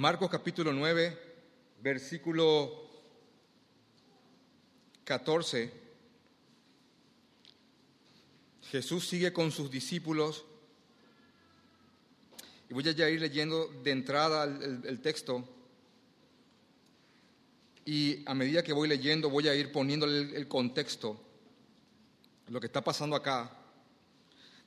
Marcos capítulo 9, versículo 14. Jesús sigue con sus discípulos. Y voy a ir leyendo de entrada el, texto. Y a medida que voy leyendo, voy a ir poniéndole el contexto, lo que está pasando acá.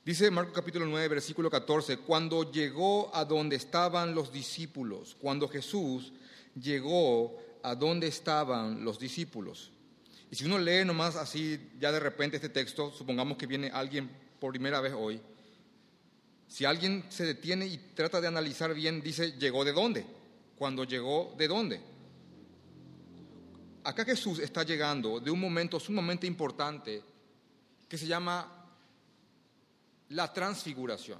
Dice Marcos capítulo 9, versículo 14, cuando llegó a donde estaban los discípulos, cuando Jesús llegó a donde estaban los discípulos. Y si uno lee nomás así, ya de repente este texto, supongamos que viene alguien por primera vez hoy, si alguien se detiene y trata de analizar bien, dice, ¿llegó de dónde? Cuando llegó de dónde. Acá Jesús está llegando de un momento sumamente importante que se llama la transfiguración.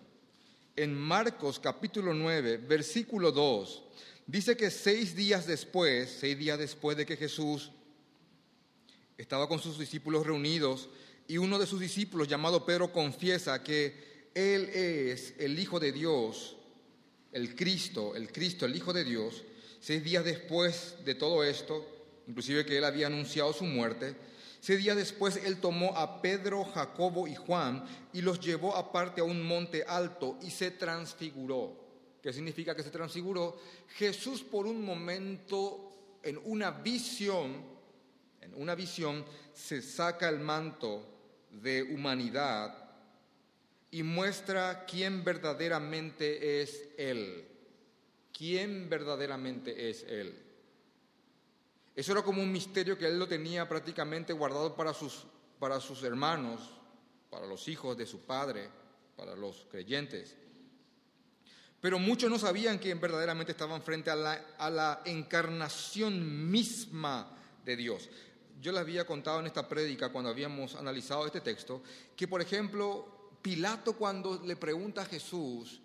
En Marcos capítulo 9, versículo 2, dice que seis días después, seis días después de que Jesús estaba con sus discípulos reunidos y uno de sus discípulos llamado Pedro confiesa que Él es el Hijo de Dios, el Cristo, el Cristo, el Hijo de Dios, seis días después de todo esto, inclusive que Él había anunciado su muerte, ese día después él tomó a Pedro, Jacobo y Juan y los llevó aparte a un monte alto y se transfiguró. ¿Qué significa que se transfiguró? Jesús por un momento, en una visión, en una visión, se saca el manto de humanidad y muestra quién verdaderamente es Él. ¿Quién verdaderamente es Él? Eso era como un misterio que él lo tenía prácticamente guardado para sus, para sus hermanos, para los hijos de su padre, para los creyentes. Pero muchos no sabían que verdaderamente estaban frente a la, a la encarnación misma de Dios. Yo les había contado en esta prédica, cuando habíamos analizado este texto, que por ejemplo, Pilato cuando le pregunta a Jesús,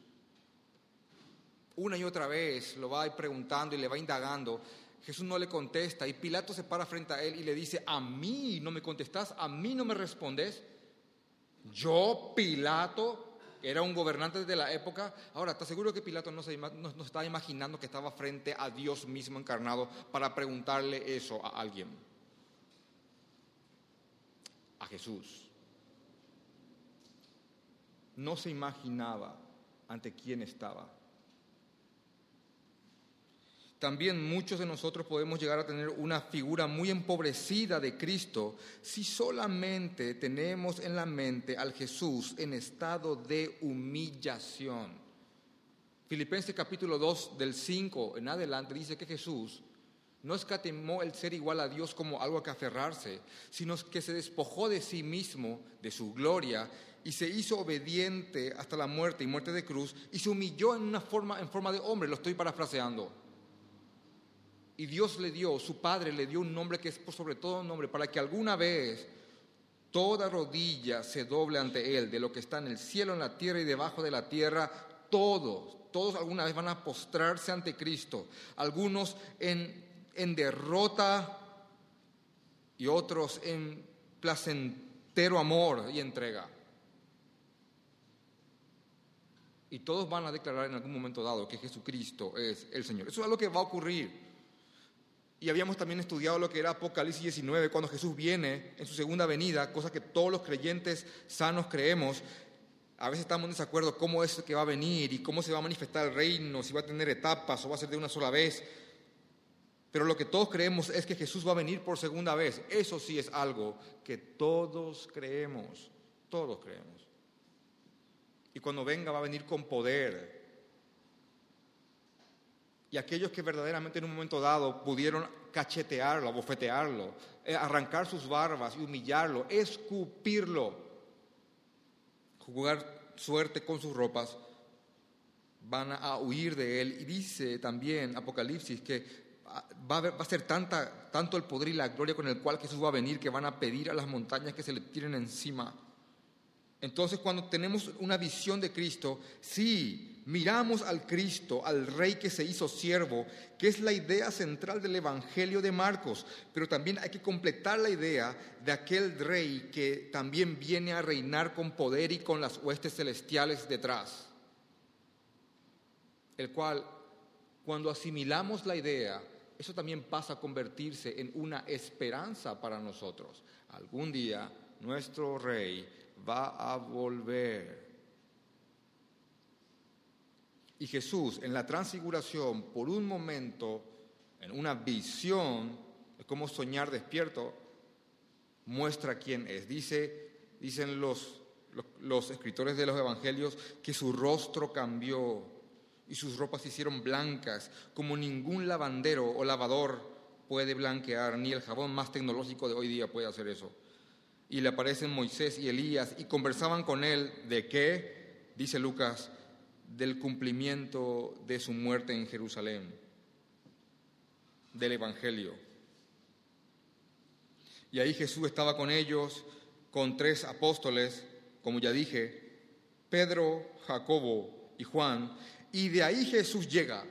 una y otra vez lo va preguntando y le va indagando, Jesús no le contesta y Pilato se para frente a él y le dice, a mí no me contestas, a mí no me respondes. Yo, Pilato, era un gobernante de la época. Ahora, ¿estás seguro que Pilato no, se, no, estaba imaginando que estaba frente a Dios mismo encarnado para preguntarle eso a alguien? A Jesús. No se imaginaba ante quién estaba. También muchos de nosotros podemos llegar a tener una figura muy empobrecida de Cristo si solamente tenemos en la mente al Jesús en estado de humillación. Filipenses capítulo 2 del 5 en adelante dice que Jesús no escatimó el ser igual a Dios como algo a que aferrarse, sino que se despojó de sí mismo, de su gloria, y se hizo obediente hasta la muerte y muerte de cruz, y se humilló en una forma, en forma de hombre, lo estoy parafraseando. Y Dios le dio, su Padre le dio un nombre que es por sobre todo un nombre, para que alguna vez toda rodilla se doble ante Él, de lo que está en el cielo, en la tierra y debajo de la tierra, todos, todos alguna vez van a postrarse ante Cristo, algunos en, en derrota y otros en placentero amor y entrega. Y todos van a declarar en algún momento dado que Jesucristo es el Señor. Eso es lo que va a ocurrir. Y habíamos también estudiado lo que era Apocalipsis 19, cuando Jesús viene en su segunda venida, cosa que todos los creyentes sanos creemos. A veces estamos en desacuerdo cómo es que va a venir y cómo se va a manifestar el reino, si va a tener etapas o va a ser de una sola vez. Pero lo que todos creemos es que Jesús va a venir por segunda vez. Eso sí es algo que todos creemos, todos creemos. Y cuando venga va a venir con poder, y aquellos que verdaderamente en un momento dado pudieron cachetearlo, bofetearlo, eh, arrancar sus barbas y humillarlo, escupirlo, jugar suerte con sus ropas, van a huir de él. Y dice también Apocalipsis que va a, va a ser tanta, tanto el poder y la gloria con el cual Jesús va a venir que van a pedir a las montañas que se le tiren encima. Entonces cuando tenemos una visión de Cristo, sí, miramos al Cristo, al Rey que se hizo siervo, que es la idea central del Evangelio de Marcos, pero también hay que completar la idea de aquel Rey que también viene a reinar con poder y con las huestes celestiales detrás, el cual cuando asimilamos la idea, eso también pasa a convertirse en una esperanza para nosotros. Algún día nuestro rey va a volver. Y Jesús en la transfiguración, por un momento, en una visión, es como soñar despierto, muestra quién es. Dice, dicen los, los, los escritores de los evangelios que su rostro cambió y sus ropas se hicieron blancas, como ningún lavandero o lavador puede blanquear, ni el jabón más tecnológico de hoy día puede hacer eso. Y le aparecen Moisés y Elías y conversaban con él de qué, dice Lucas, del cumplimiento de su muerte en Jerusalén, del Evangelio. Y ahí Jesús estaba con ellos, con tres apóstoles, como ya dije, Pedro, Jacobo y Juan, y de ahí Jesús llega,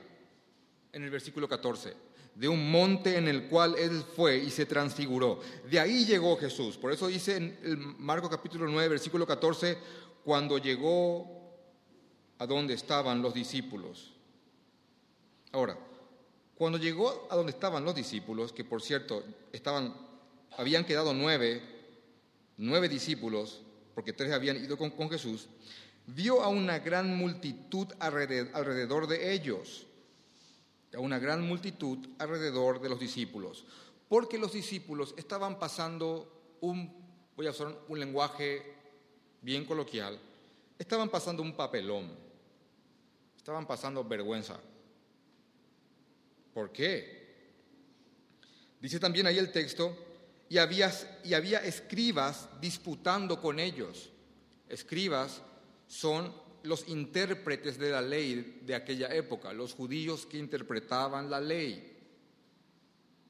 en el versículo 14, de un monte en el cual él fue y se transfiguró. De ahí llegó Jesús. Por eso dice en el Marco capítulo 9, versículo 14, cuando llegó a donde estaban los discípulos. Ahora, cuando llegó a donde estaban los discípulos, que por cierto estaban, habían quedado nueve, nueve discípulos, porque tres habían ido con, con Jesús, vio a una gran multitud alrededor de ellos, a una gran multitud alrededor de los discípulos, porque los discípulos estaban pasando un, voy a usar un lenguaje bien coloquial, estaban pasando un papelón. Estaban pasando vergüenza. ¿Por qué? Dice también ahí el texto, y había, y había escribas disputando con ellos. Escribas son los intérpretes de la ley de aquella época, los judíos que interpretaban la ley.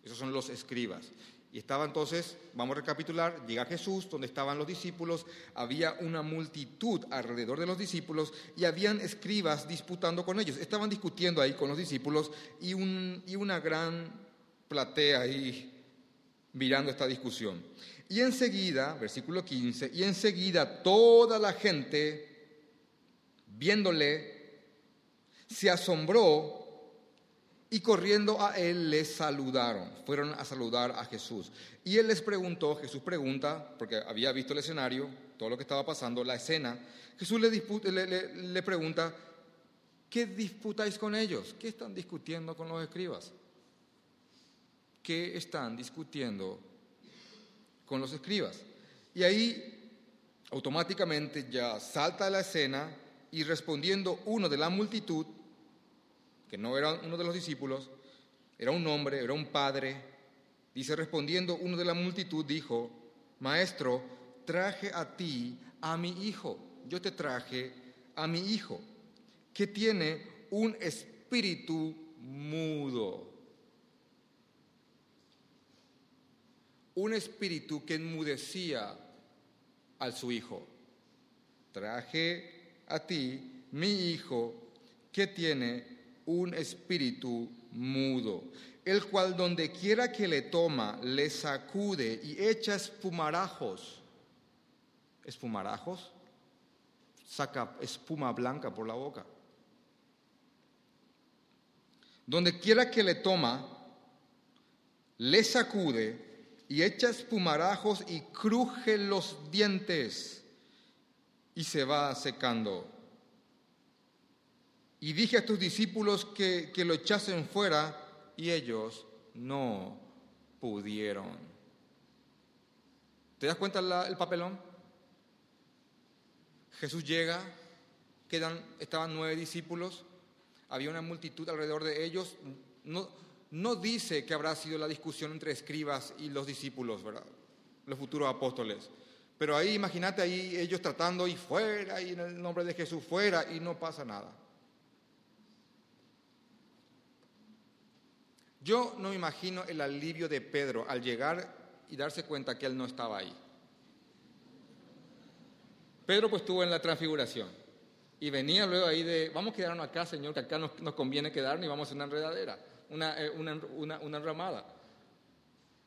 Esos son los escribas. Y estaba entonces, vamos a recapitular, llega Jesús, donde estaban los discípulos, había una multitud alrededor de los discípulos y habían escribas disputando con ellos. Estaban discutiendo ahí con los discípulos y, y una gran platea ahí mirando esta discusión. Y enseguida, versículo 15, y enseguida toda la gente, viéndole, se asombró y corriendo a él les saludaron, fueron a saludar a Jesús. Y él les preguntó, Jesús pregunta, porque había visto el escenario, todo lo que estaba pasando, la escena. Jesús le, pregunta, ¿qué disputáis con ellos? ¿Qué están discutiendo con los escribas? ¿Qué están discutiendo con los escribas? Y ahí automáticamente ya salta la escena y respondiendo uno de la multitud, que no era uno de los discípulos, era un hombre, era un padre. Dice, respondiendo uno de la multitud, dijo, Maestro, traje a ti a mi hijo. Yo te traje a mi hijo, que tiene un espíritu mudo. Un espíritu que enmudecía a su hijo. Traje a ti mi hijo que tiene un espíritu mudo, el cual donde quiera que le toma, le sacude y echa espumarajos. ¿Espumarajos? Saca espuma blanca por la boca. Donde quiera que le toma, le sacude y echa espumarajos y cruje los dientes y se va secando. Y dije a tus discípulos que, lo echasen fuera y ellos no pudieron. ¿Te das cuenta el papelón? Jesús llega, quedan, estaban nueve discípulos, había una multitud alrededor de ellos. No, no dice que habrá sido la discusión entre escribas y los discípulos, ¿verdad? Los futuros apóstoles. Pero ahí, imagínate ahí ellos tratando y fuera, y en el nombre de Jesús fuera, y no pasa nada. Yo no me imagino el alivio de Pedro al llegar y darse cuenta que él no estaba ahí. Pedro pues estuvo en la transfiguración y venía luego ahí de, vamos a quedarnos acá, Señor, que acá nos, conviene quedarnos y vamos a una enredadera, una, eh, una, una.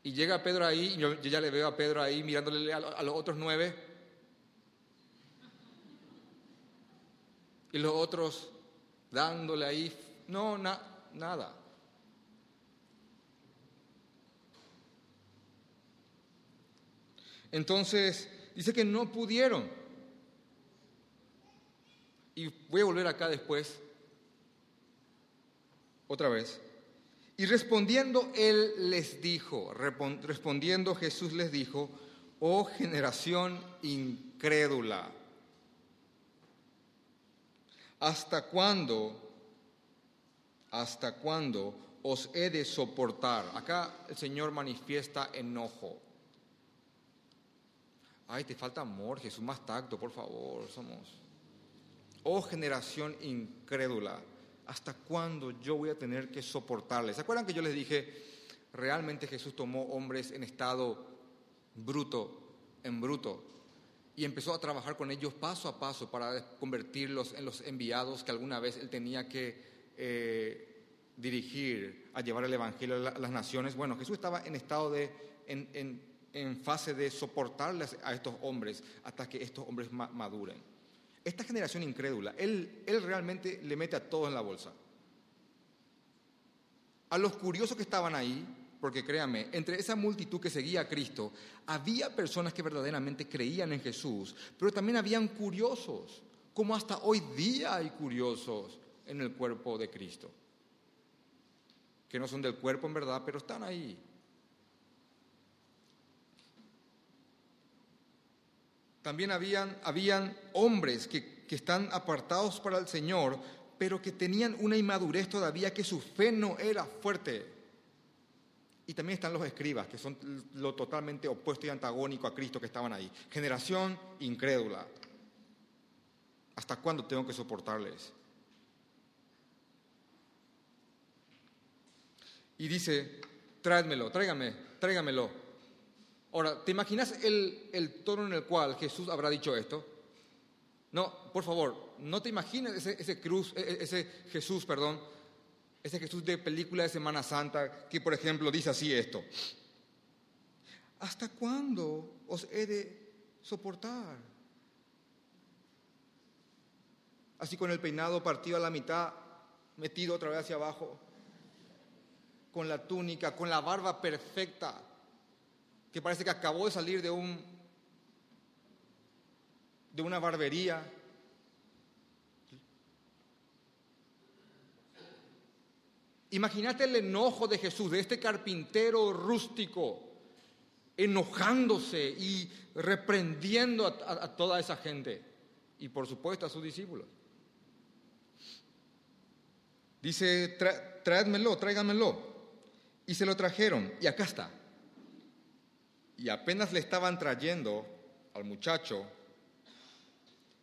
Y llega Pedro ahí, yo, yo, ya le veo a Pedro ahí mirándole a, los otros nueve. Y los otros dándole ahí, no, nada. Entonces, dice que no pudieron. Y voy a volver acá después, otra vez. Y respondiendo él les dijo, respondiendo Jesús les dijo, oh generación incrédula, ¿hasta cuándo, hasta cuándo os he de soportar? Acá el Señor manifiesta enojo. Ay, te falta amor, Jesús, más tacto, por favor, somos. Oh generación incrédula, ¿hasta cuándo yo voy a tener que soportarles? ¿Se acuerdan que yo les dije, realmente Jesús tomó hombres en estado bruto, en bruto, y empezó a trabajar con ellos paso a paso para convertirlos en los enviados que alguna vez él tenía que eh, dirigir a llevar el Evangelio a las naciones? Bueno, Jesús estaba en estado de... en en fase de soportarles a estos hombres hasta que estos hombres maduren. Esta generación incrédula, él, él realmente le mete a todos en la bolsa. A los curiosos que estaban ahí, porque créanme, entre esa multitud que seguía a Cristo, había personas que verdaderamente creían en Jesús, pero también habían curiosos, como hasta hoy día hay curiosos en el cuerpo de Cristo, que no son del cuerpo en verdad, pero están ahí. También habían, habían hombres que, que están apartados para el Señor, pero que tenían una inmadurez todavía, que su fe no era fuerte. Y también están los escribas, que son lo totalmente opuesto y antagónico a Cristo que estaban ahí. Generación incrédula. ¿Hasta cuándo tengo que soportarles? Y dice, tráemelo, tráigame, tráigamelo. Ahora, ¿te imaginas el, tono en el cual Jesús habrá dicho esto? No, por favor, no te imagines ese, cruz, e, e, ese Jesús, perdón, ese Jesús de película de Semana Santa que, por ejemplo, dice así esto. ¿Hasta cuándo os he de soportar? Así con el peinado partido a la mitad, metido otra vez hacia abajo, con la túnica, con la barba perfecta, que parece que acabó de salir de un de una barbería. Imagínate el enojo de Jesús, de este carpintero rústico, enojándose y reprendiendo a, toda esa gente y por supuesto a sus discípulos. Dice, tráedmelo, tráigamelo. Y se lo trajeron y acá está. Y apenas le estaban trayendo al muchacho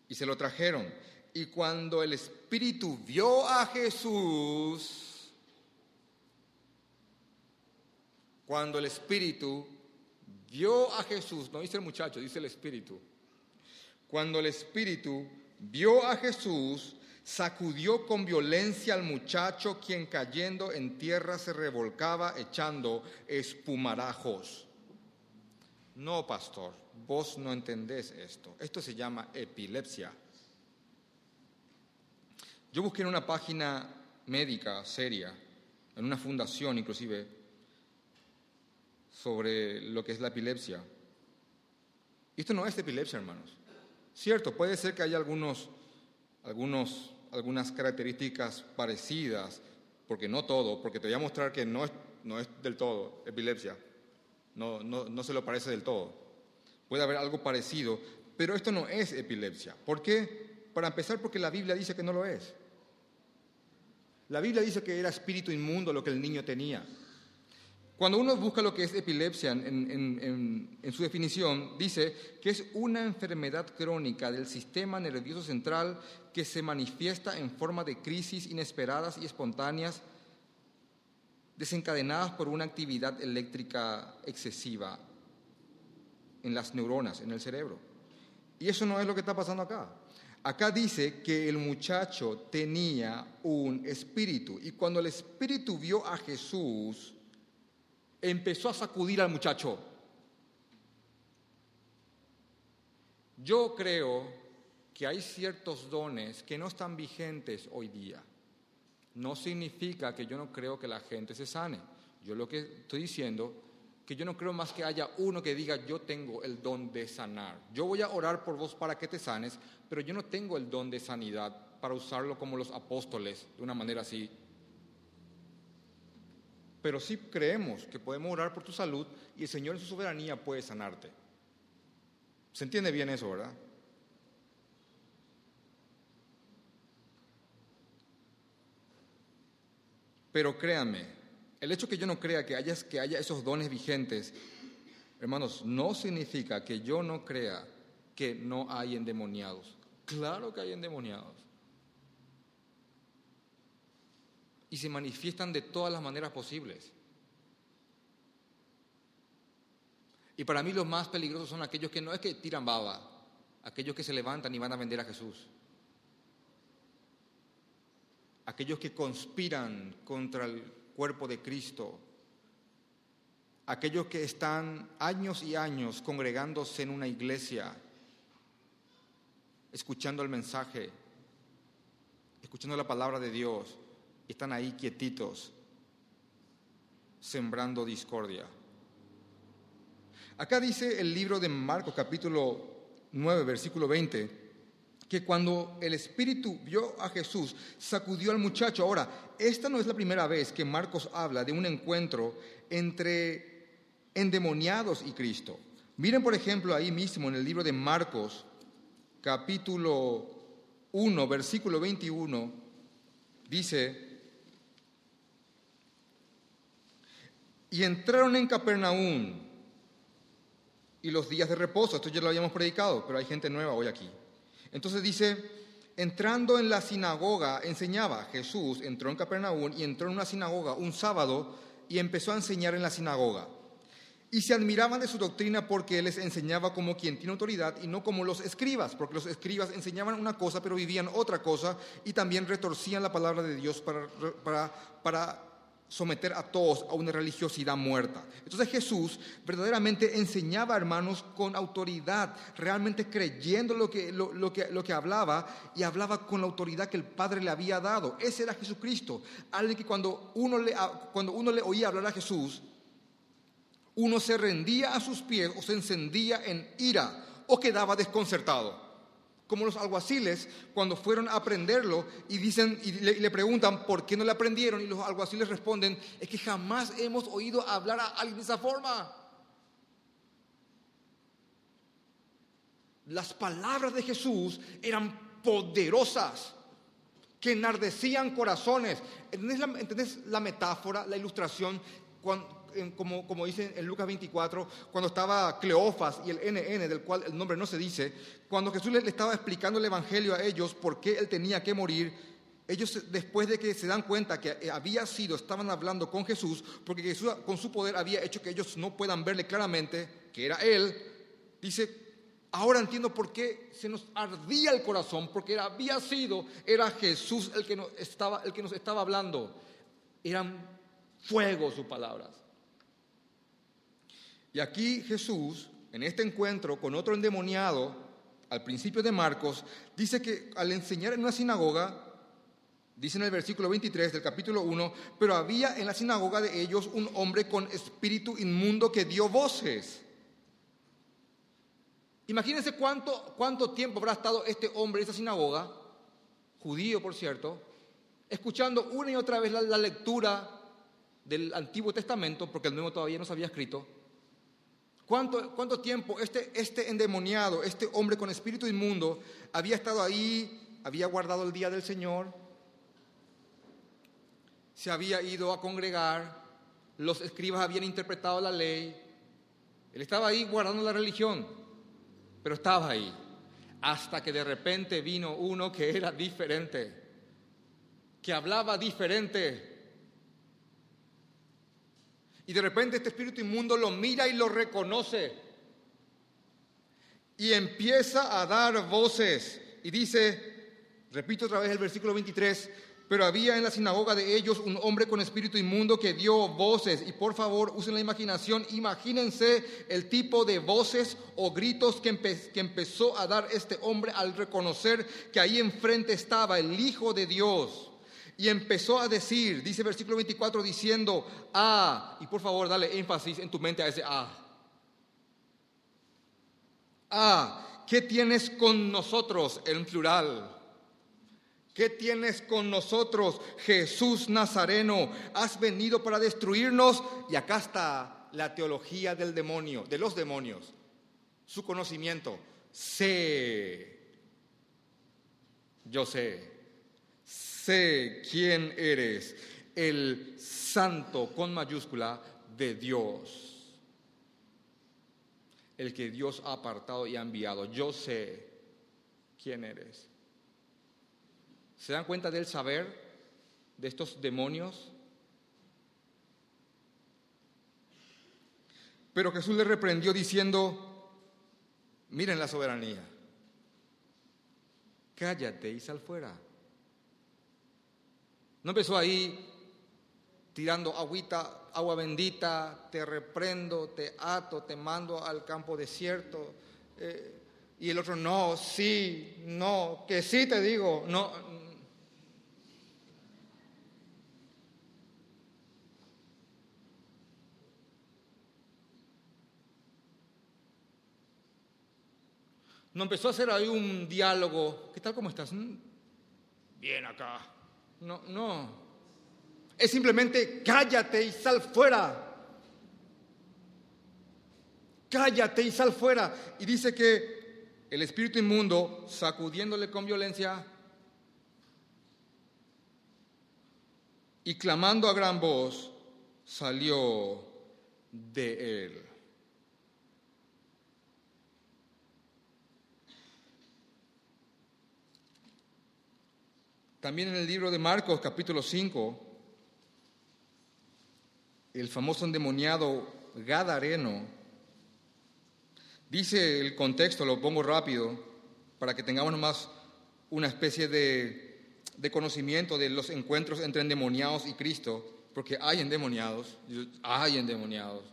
y se lo trajeron. Y cuando el Espíritu vio a Jesús, cuando el Espíritu vio a Jesús, no dice el muchacho, dice el Espíritu. Cuando el Espíritu vio a Jesús, sacudió con violencia al muchacho, quien cayendo en tierra se revolcaba echando espumarajos. No, pastor, vos no entendés esto. Esto se llama epilepsia. Yo busqué en una página médica seria, en una fundación inclusive, sobre lo que es la epilepsia. Esto no es epilepsia, hermanos. Cierto, puede ser que haya algunos, algunos, algunas características parecidas, porque no todo, porque te voy a mostrar que no es, no es del todo epilepsia no, no, se lo parece del todo. Puede haber algo parecido, pero esto no es epilepsia. ¿Por qué? Para empezar, porque la Biblia dice que no lo es. La Biblia dice que era espíritu inmundo lo que el niño tenía. Cuando uno busca lo que es epilepsia en, en, su definición, dice que es una enfermedad crónica del sistema nervioso central que se manifiesta en forma de crisis inesperadas y espontáneas desencadenadas por una actividad eléctrica excesiva en las neuronas, en el cerebro. Y eso no es lo que está pasando acá. Acá dice que el muchacho tenía un espíritu y cuando el espíritu vio a Jesús, empezó a sacudir al muchacho. Yo creo que hay ciertos dones que no están vigentes hoy día no significa que yo no creo que la gente se sane. Yo lo que estoy diciendo que yo no creo más que haya uno que diga yo tengo el don de sanar. Yo voy a orar por vos para que te sanes, pero yo no tengo el don de sanidad para usarlo como los apóstoles, de una manera así. Pero sí creemos que podemos orar por tu salud y el Señor en su soberanía puede sanarte. ¿Se entiende bien eso, verdad? Pero créanme, el hecho que yo no crea que haya, que haya esos dones vigentes, hermanos, no significa que yo no crea que no hay endemoniados. Claro que hay endemoniados. Y se manifiestan de todas las maneras posibles. Y para mí los más peligrosos son aquellos que no es que tiran baba, aquellos que se levantan y van a vender a Jesús aquellos que conspiran contra el cuerpo de Cristo, aquellos que están años y años congregándose en una iglesia, escuchando el mensaje, escuchando la palabra de Dios, están ahí quietitos, sembrando discordia. Acá dice el libro de Marcos capítulo 9, versículo 20, que cuando el Espíritu vio a Jesús, sacudió al muchacho. Ahora, esta no es la primera vez que Marcos habla de un encuentro entre endemoniados y Cristo. Miren, por ejemplo, ahí mismo en el libro de Marcos, capítulo 1, versículo 21, dice, y entraron en Capernaum y los días de reposo, esto ya lo habíamos predicado, pero hay gente nueva hoy aquí. Entonces dice, entrando en la sinagoga, enseñaba. Jesús entró en Capernaum y entró en una sinagoga un sábado y empezó a enseñar en la sinagoga. Y se admiraban de su doctrina porque él les enseñaba como quien tiene autoridad y no como los escribas, porque los escribas enseñaban una cosa pero vivían otra cosa y también retorcían la palabra de Dios para, para, para someter a todos a una religiosidad muerta. Entonces Jesús verdaderamente enseñaba, hermanos, con autoridad, realmente creyendo lo que, lo, que, lo que hablaba y hablaba con la autoridad que el Padre le había dado. Ese era Jesucristo. Alguien que cuando uno le, cuando uno le oía hablar a Jesús, uno se rendía a sus pies o se encendía en ira o quedaba desconcertado como los alguaciles cuando fueron a aprenderlo y dicen y le, preguntan por qué no le aprendieron y los alguaciles responden es que jamás hemos oído hablar a alguien de esa forma. Las palabras de Jesús eran poderosas, que enardecían corazones. ¿Entendés la, la metáfora, la ilustración? Cuando, como, como dice en Lucas 24, cuando estaba Cleofas y el NN, del cual el nombre no se dice, cuando Jesús le, estaba explicando el Evangelio a ellos, por qué él tenía que morir, ellos después de que se dan cuenta que había sido, estaban hablando con Jesús, porque Jesús con su poder había hecho que ellos no puedan verle claramente que era Él, dice, ahora entiendo por qué se nos ardía el corazón, porque había sido, era Jesús el que nos estaba, el que nos estaba hablando. Eran fuego sus palabras. Y aquí Jesús, en este encuentro con otro endemoniado, al principio de Marcos, dice que al enseñar en una sinagoga, dice en el versículo 23 del capítulo 1, pero había en la sinagoga de ellos un hombre con espíritu inmundo que dio voces. Imagínense cuánto, cuánto tiempo habrá estado este hombre en esa sinagoga, judío por cierto, escuchando una y otra vez la, la lectura del Antiguo Testamento, porque el Nuevo todavía no se había escrito, ¿Cuánto, tiempo este, este endemoniado, este hombre con espíritu inmundo, había estado ahí, había guardado el día del Señor, se había ido a congregar, los escribas habían interpretado la ley, él estaba ahí guardando la religión, pero estaba ahí, hasta que de repente vino uno que era diferente, que hablaba diferente, y de repente este espíritu inmundo lo mira y lo reconoce. Y empieza a dar voces. Y dice, repito otra vez el versículo 23, pero había en la sinagoga de ellos un hombre con espíritu inmundo que dio voces. Y por favor, usen la imaginación, imagínense el tipo de voces o gritos que, que, empezó a dar este hombre al reconocer que ahí enfrente estaba el Hijo de Dios. Y empezó a decir, dice versículo 24, diciendo, ah, y por favor dale énfasis en tu mente a ese ah. Ah, ¿qué tienes con nosotros en plural? ¿Qué tienes con nosotros, Jesús Nazareno? Has venido para destruirnos y acá está la teología del demonio, de los demonios, su conocimiento. Sé, yo sé, sé quién eres, el santo con mayúscula de Dios el que Dios ha apartado y ha enviado. Yo sé quién eres. ¿Se dan cuenta del saber de estos demonios? Pero Jesús le reprendió diciendo, miren la soberanía, cállate y sal fuera. No empezó ahí tirando agüita, agua bendita, te reprendo, te ato, te mando al campo desierto. Eh, y el otro, no, sí, no, que sí te digo, no. No empezó a hacer ahí un diálogo. ¿Qué tal? ¿Cómo estás? Mm, bien acá. No, no es simplemente cállate y sal fuera. Cállate y sal fuera. Y dice que el espíritu inmundo, sacudiéndole con violencia y clamando a gran voz, salió de él. También en el libro de Marcos capítulo 5, el famoso endemoniado Gadareno, dice el contexto, lo pongo rápido, para que tengamos más una especie de, de conocimiento de los encuentros entre endemoniados y Cristo, porque hay endemoniados, hay endemoniados.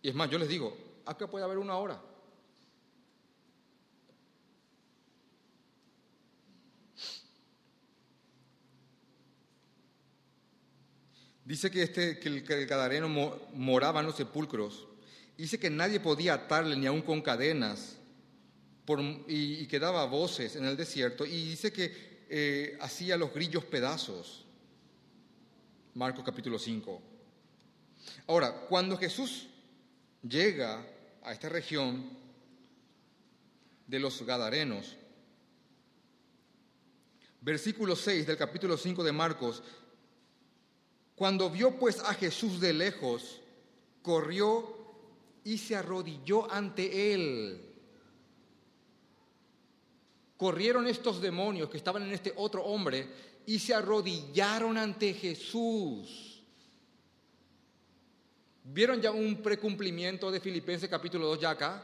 Y es más, yo les digo, acá puede haber una hora. Dice que, este, que el, cadareno moraba en los sepulcros. Dice que nadie podía atarle ni aún con cadenas y, que daba voces en el desierto. Y dice que eh, hacía los grillos pedazos. Marcos capítulo 5. Ahora, cuando Jesús llega a esta región de los Gadarenos, versículo 6 del capítulo 5 de Marcos, cuando vio pues a Jesús de lejos, corrió y se arrodilló ante él. Corrieron estos demonios que estaban en este otro hombre y se arrodillaron ante Jesús. ¿Vieron ya un precumplimiento de Filipenses capítulo 2 ya acá?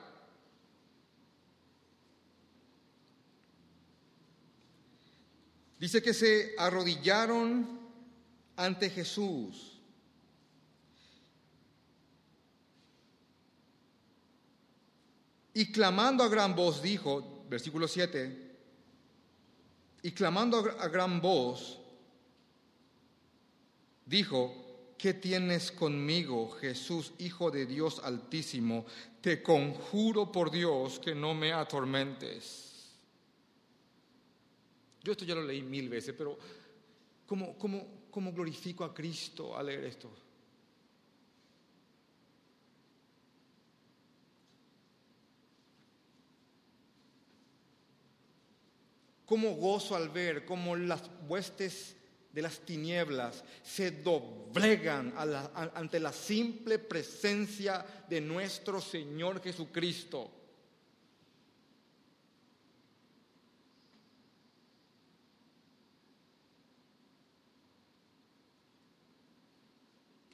Dice que se arrodillaron ante Jesús. Y clamando a gran voz dijo, versículo 7, y clamando a gran voz, dijo, ¿qué tienes conmigo, Jesús, Hijo de Dios Altísimo? Te conjuro por Dios que no me atormentes. Yo esto ya lo leí mil veces, pero ¿cómo, cómo, cómo glorifico a Cristo al leer esto. Cómo gozo al ver cómo las huestes de las tinieblas se doblegan ante la simple presencia de nuestro Señor Jesucristo.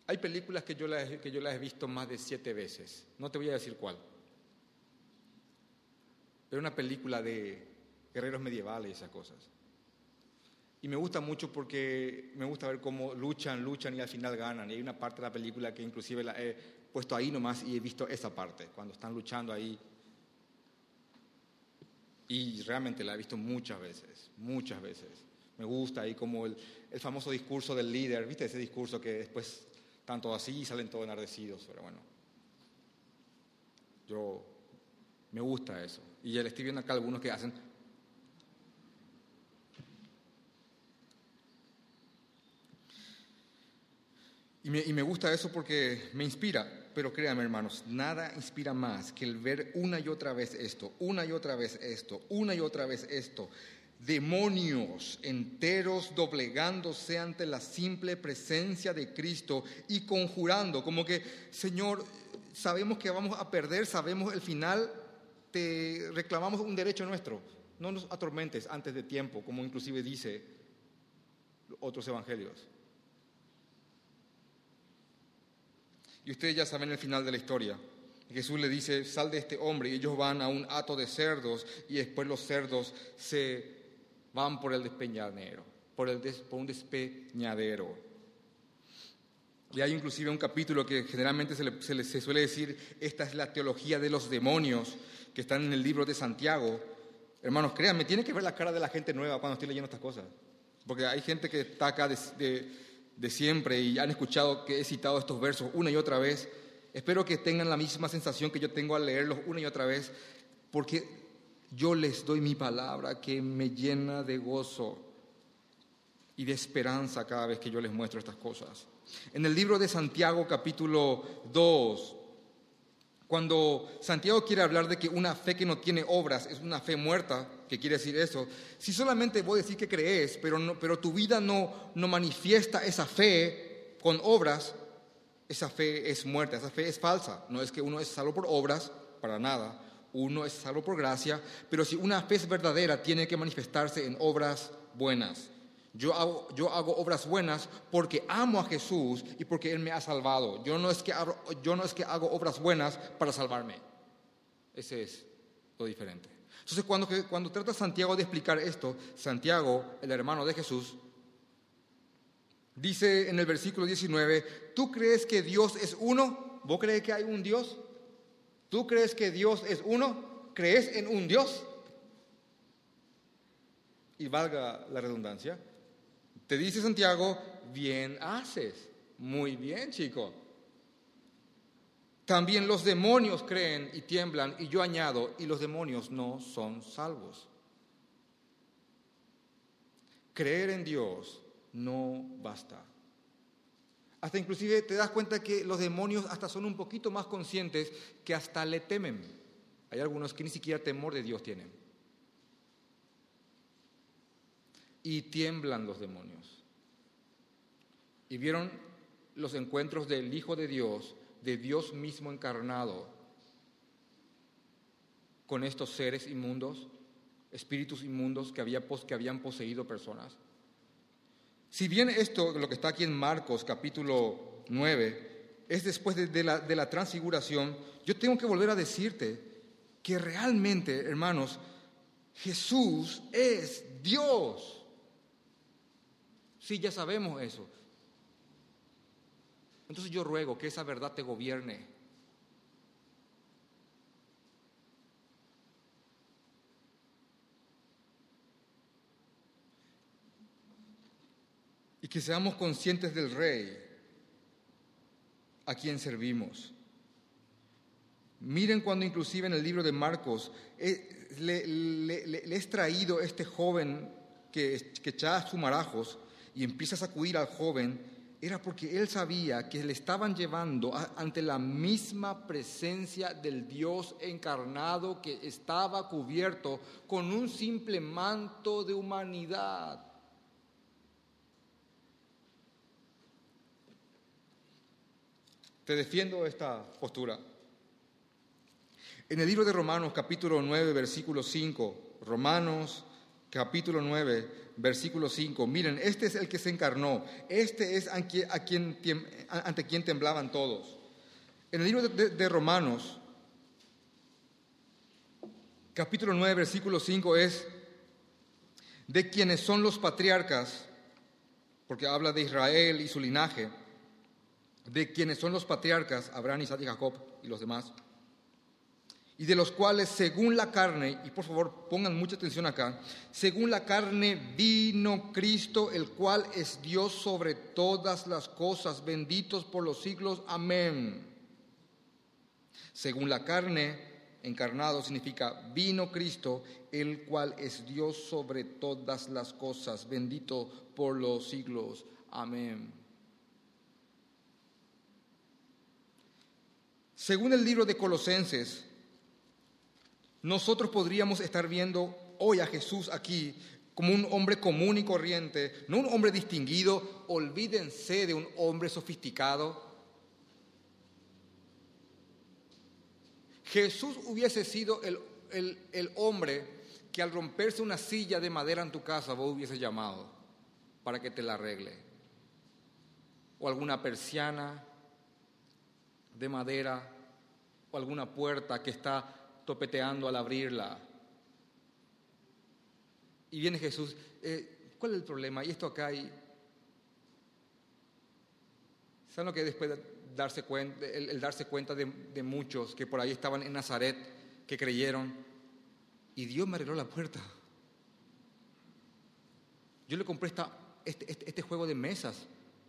Hay películas que yo, las, que yo las he visto más de siete veces. No te voy a decir cuál. Pero una película de guerreros medievales y esas cosas. Y me gusta mucho porque me gusta ver cómo luchan, luchan y al final ganan. Y hay una parte de la película que inclusive la he puesto ahí nomás y he visto esa parte, cuando están luchando ahí. Y realmente la he visto muchas veces, muchas veces. Me gusta ahí como el, el famoso discurso del líder, ¿viste? Ese discurso que después tanto así salen todos enardecidos, pero bueno. Yo me gusta eso. Y ya le estoy viendo acá algunos que hacen. Y me, y me gusta eso porque me inspira, pero créanme hermanos, nada inspira más que el ver una y otra vez esto, una y otra vez esto, una y otra vez esto. Demonios enteros doblegándose ante la simple presencia de Cristo y conjurando, como que, Señor, sabemos que vamos a perder, sabemos el final, te reclamamos un derecho nuestro. No nos atormentes antes de tiempo, como inclusive dice otros evangelios. Y ustedes ya saben el final de la historia. Jesús le dice, sal de este hombre, y ellos van a un hato de cerdos, y después los cerdos se van por el despeñadero, por, un despeñadero. Y hay inclusive un capítulo que generalmente se, suele decir, esta es la teología de los demonios, que están en el libro de Santiago. Hermanos, créanme, tiene que ver la cara de la gente nueva cuando estoy leyendo estas cosas. Porque hay gente que está acá de siempre y han escuchado que he citado estos versos una y otra vez. Espero que tengan la misma sensación que yo tengo al leerlos una y otra vez, porque yo les doy mi palabra que me llena de gozo y de esperanza cada vez que yo les muestro estas cosas. En el libro de Santiago capítulo 2, cuando Santiago quiere hablar de que una fe que no tiene obras es una fe muerta, ¿qué quiere decir eso? Si solamente voy a decir que crees, pero, no, pero tu vida no, no manifiesta esa fe con obras, esa fe es muerta, esa fe es falsa. No es que uno es salvo por obras, para nada. Uno es salvo por gracia, pero si una fe es verdadera, tiene que manifestarse en obras buenas. Yo hago, yo hago, obras buenas porque amo a Jesús y porque Él me ha salvado. Yo no, es que hago, yo no es que hago obras buenas para salvarme. Ese es lo diferente. Entonces, cuando, cuando trata Santiago de explicar esto, Santiago, el hermano de Jesús, dice en el versículo 19, ¿tú crees que Dios es uno? ¿Vos crees que hay un Dios? ¿Tú crees que Dios es uno? ¿Crees en un Dios? Y valga la redundancia, te dice Santiago, bien haces. Muy bien, chico. También los demonios creen y tiemblan, y yo añado, y los demonios no son salvos. Creer en Dios no basta. Hasta inclusive te das cuenta que los demonios hasta son un poquito más conscientes que hasta le temen. Hay algunos que ni siquiera temor de Dios tienen. y tiemblan los demonios. Y vieron los encuentros del Hijo de Dios, de Dios mismo encarnado, con estos seres inmundos, espíritus inmundos que, había, que habían poseído personas. Si bien esto, lo que está aquí en Marcos capítulo 9, es después de, la, de la transfiguración, yo tengo que volver a decirte que realmente, hermanos, Jesús es Dios. Sí, ya sabemos eso. Entonces yo ruego que esa verdad te gobierne. Que seamos conscientes del Rey a quien servimos. Miren cuando inclusive en el libro de Marcos eh, le, le, he traído este joven que, que echaba marajos y empieza a sacudir al joven, era porque él sabía que le estaban llevando ante la misma presencia del Dios encarnado que estaba cubierto con un simple manto de humanidad. Te defiendo esta postura. En el libro de Romanos capítulo 9, versículo 5, Romanos capítulo 9, versículo 5, miren, este es el que se encarnó, este es a quien, ante quien temblaban todos. En el libro de, Romanos, capítulo 9, versículo 5 es de quienes son los patriarcas, porque habla de Israel y su linaje, de quienes son los patriarcas, Abraham, Isaac y Jacob y los demás. y de los cuales según la carne, y por favor pongan mucha atención acá, según la carne vino Cristo, el cual es Dios sobre todas las cosas, benditos por los siglos, amén. Según la carne, encarnado significa vino Cristo, el cual es Dios sobre todas las cosas, bendito por los siglos, amén. Según el libro de Colosenses, nosotros podríamos estar viendo hoy a Jesús aquí como un hombre común y corriente, no un hombre distinguido, olvídense de un hombre sofisticado. Jesús hubiese sido el, el, hombre que al romperse una silla de madera en tu casa vos hubiese llamado para que te la arregle. O alguna persiana de madera, o alguna puerta que está topeteando al abrirla. Y viene Jesús, eh, ¿cuál es el problema? Y esto acá hay... ¿Saben lo que después de darse cuenta, el, darse cuenta de, muchos que por ahí estaban en Nazaret, que creyeron, y Dios me arregló la puerta? Yo le compré esta, este, este, este juego de mesas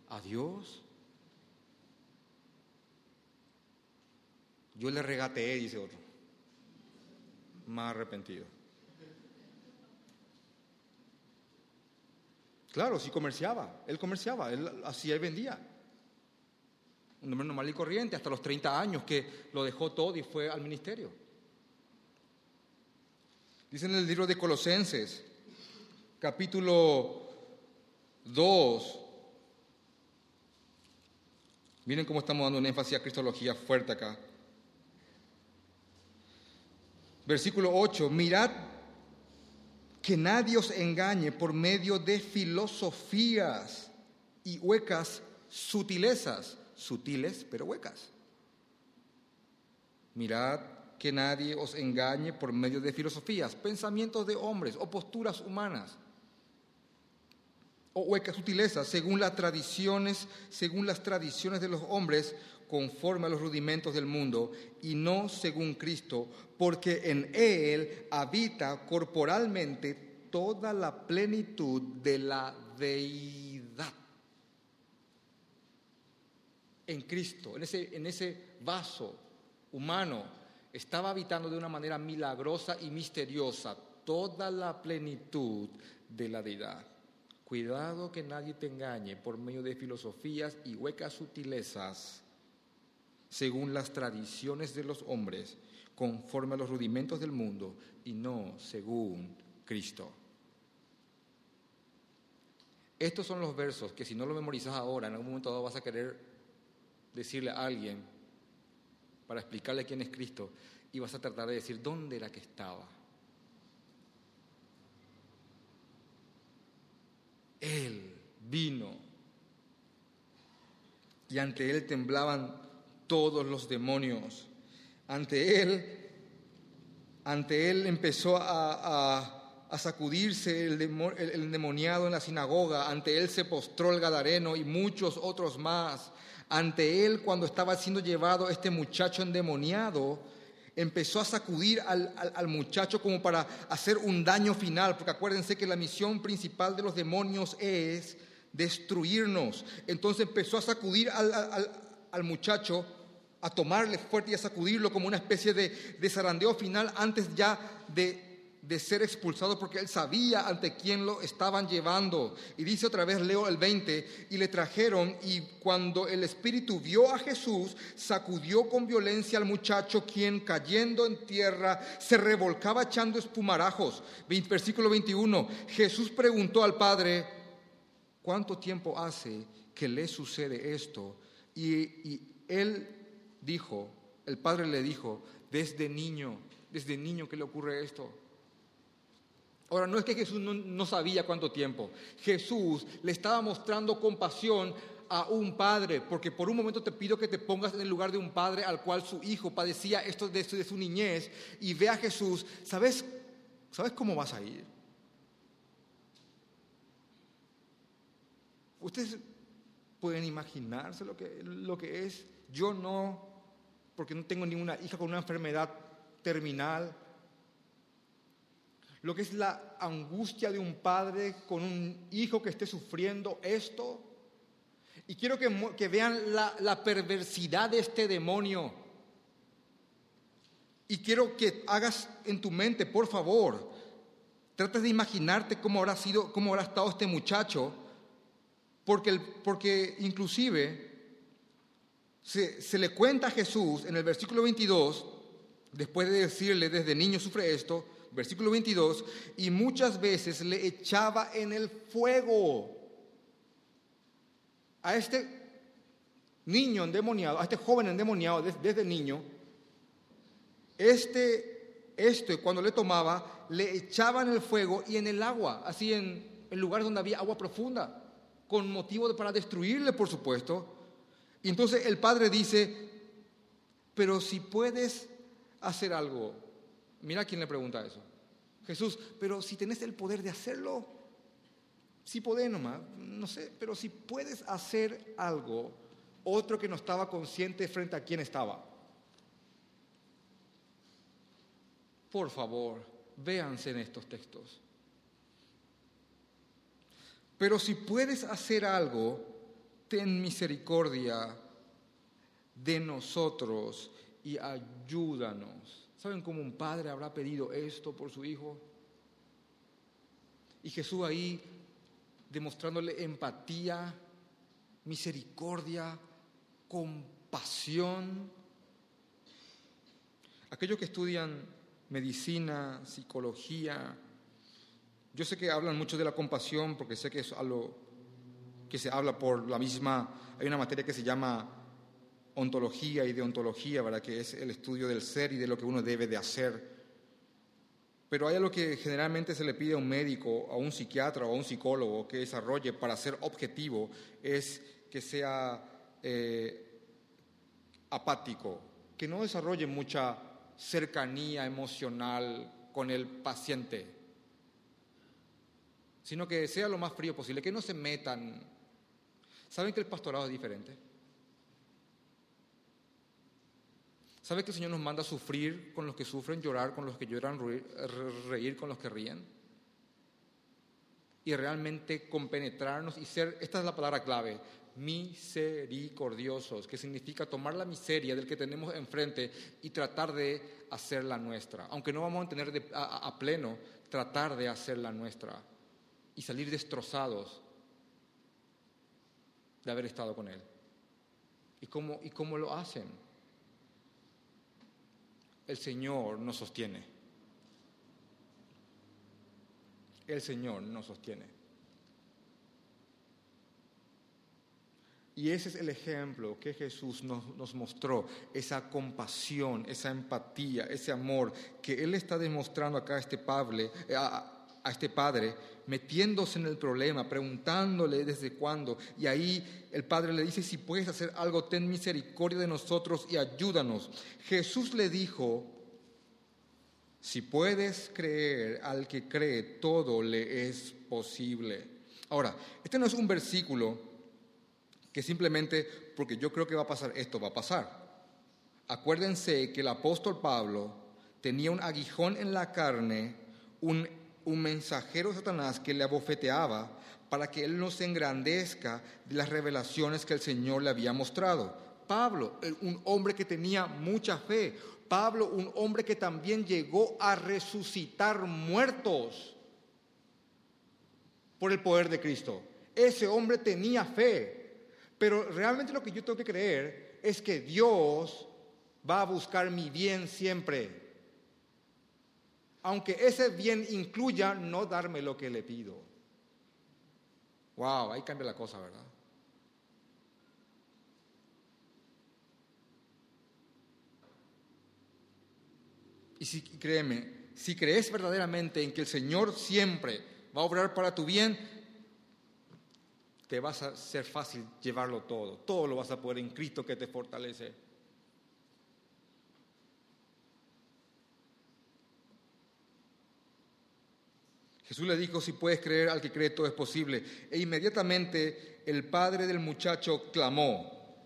a Dios. Yo le regateé, dice otro más arrepentido. Claro, sí comerciaba, él comerciaba, él hacía y vendía. Un hombre normal y corriente, hasta los 30 años que lo dejó todo y fue al ministerio. Dice en el libro de Colosenses, capítulo 2, miren cómo estamos dando un énfasis a Cristología fuerte acá. Versículo 8, mirad que nadie os engañe por medio de filosofías y huecas sutilezas, sutiles pero huecas. Mirad que nadie os engañe por medio de filosofías, pensamientos de hombres o posturas humanas o huecas sutilezas, según las tradiciones, según las tradiciones de los hombres conforme a los rudimentos del mundo y no según Cristo, porque en Él habita corporalmente toda la plenitud de la deidad. En Cristo, en ese, en ese vaso humano, estaba habitando de una manera milagrosa y misteriosa toda la plenitud de la deidad. Cuidado que nadie te engañe por medio de filosofías y huecas sutilezas según las tradiciones de los hombres, conforme a los rudimentos del mundo y no según Cristo. Estos son los versos que si no lo memorizas ahora, en algún momento dado vas a querer decirle a alguien para explicarle quién es Cristo y vas a tratar de decir dónde era que estaba. Él vino y ante él temblaban todos los demonios. Ante él, ante él empezó a, sacudirse el, el, endemoniado en la sinagoga, ante él se postró el Gadareno y muchos otros más. Ante él, cuando estaba siendo llevado este muchacho endemoniado, empezó a sacudir al, muchacho como para hacer un daño final, porque acuérdense que la misión principal de los demonios es destruirnos. Entonces empezó a sacudir al muchacho a tomarle fuerte y a sacudirlo como una especie de, de zarandeo final antes ya de, de, ser expulsado porque él sabía ante quién lo estaban llevando. Y dice otra vez, leo el 20, y le trajeron y cuando el espíritu vio a Jesús, sacudió con violencia al muchacho quien cayendo en tierra se revolcaba echando espumarajos. Versículo 21, Jesús preguntó al Padre, ¿cuánto tiempo hace que le sucede esto? Y, y él dijo, el padre le dijo, desde niño, desde niño que le ocurre esto. Ahora, no es que Jesús no, sabía cuánto tiempo. Jesús le estaba mostrando compasión a un padre, porque por un momento te pido que te pongas en el lugar de un padre al cual su hijo padecía esto de, de su niñez y ve a Jesús. ¿Sabes, ¿Sabes cómo vas a ir? Ustedes pueden imaginarse lo que, lo que es. Yo no porque no tengo ninguna hija con una enfermedad terminal, lo que es la angustia de un padre con un hijo que esté sufriendo esto. Y quiero que, vean la, perversidad de este demonio. Y quiero que hagas en tu mente, por favor, trates de imaginarte cómo habrá sido, cómo habrá estado este muchacho, porque, porque inclusive se, le cuenta a Jesús en el versículo 22, después de decirle desde niño sufre esto, versículo 22, y muchas veces le echaba en el fuego a este niño endemoniado, a este joven endemoniado desde, niño, este, esto cuando le tomaba, le echaba en el fuego y en el agua, así en, en lugares donde había agua profunda, con motivo para destruirle, por supuesto. Entonces el padre dice, pero si puedes hacer algo, Mira quién le pregunta eso. Jesús, pero si tenés el poder de hacerlo, si podés nomás, no sé, pero si puedes hacer algo, otro que no estaba consciente frente a quién estaba. Por favor, véanse en estos textos. Pero si puedes hacer algo, ten misericordia de nosotros y ayúdanos. ¿Saben cómo un padre habrá pedido esto por su hijo? Y Jesús ahí demostrándole empatía, misericordia, compasión. Aquellos que estudian medicina, psicología, yo sé que hablan mucho de la compasión porque sé que es algo que se habla por la misma, hay una materia que se llama ontología y de ontología, ¿verdad? que es el estudio del ser y de lo que uno debe de hacer. Pero hay algo que generalmente se le pide a un médico, a un psiquiatra o a un psicólogo que desarrolle para ser objetivo, es que sea eh, apático, que no desarrolle mucha cercanía emocional con el paciente, sino que sea lo más frío posible, que no se metan. ¿Saben que el pastorado es diferente? ¿Sabe que el Señor nos manda a sufrir con los que sufren, llorar con los que lloran, reír con los que ríen? Y realmente compenetrarnos y ser, esta es la palabra clave, misericordiosos, que significa tomar la miseria del que tenemos enfrente y tratar de hacerla nuestra. Aunque no vamos a tener a, pleno, tratar de hacerla nuestra y salir destrozados de haber estado con Él. ¿Y cómo, y cómo lo hacen? el Señor nos sostiene. El Señor nos sostiene. Y ese es el ejemplo que Jesús nos, mostró, esa compasión, esa empatía, ese amor que Él está demostrando acá a este, padre, a este padre, metiéndose en el problema, preguntándole desde cuándo. Y ahí el padre le dice, si puedes hacer algo, ten misericordia de nosotros y ayúdanos. Jesús le dijo, si puedes creer al que cree, todo le es posible. Ahora, este no es un versículo que simplemente porque yo creo que va a pasar esto, va a pasar. Acuérdense que el apóstol Pablo tenía un aguijón en la carne, un un mensajero de Satanás que le abofeteaba para que él no se engrandezca de las revelaciones que el Señor le había mostrado. Pablo, un hombre que tenía mucha fe. Pablo, un hombre que también llegó a resucitar muertos por el poder de Cristo. Ese hombre tenía fe. Pero realmente lo que yo tengo que creer es que Dios va a buscar mi bien siempre aunque ese bien incluya no darme lo que le pido. Wow, ahí cambia la cosa, ¿verdad? Y si créeme, si crees verdaderamente en que el Señor siempre va a obrar para tu bien, te vas a ser fácil llevarlo todo. Todo lo vas a poder en Cristo que te fortalece. Jesús le dijo, si puedes creer al que cree, todo es posible. E inmediatamente el padre del muchacho clamó.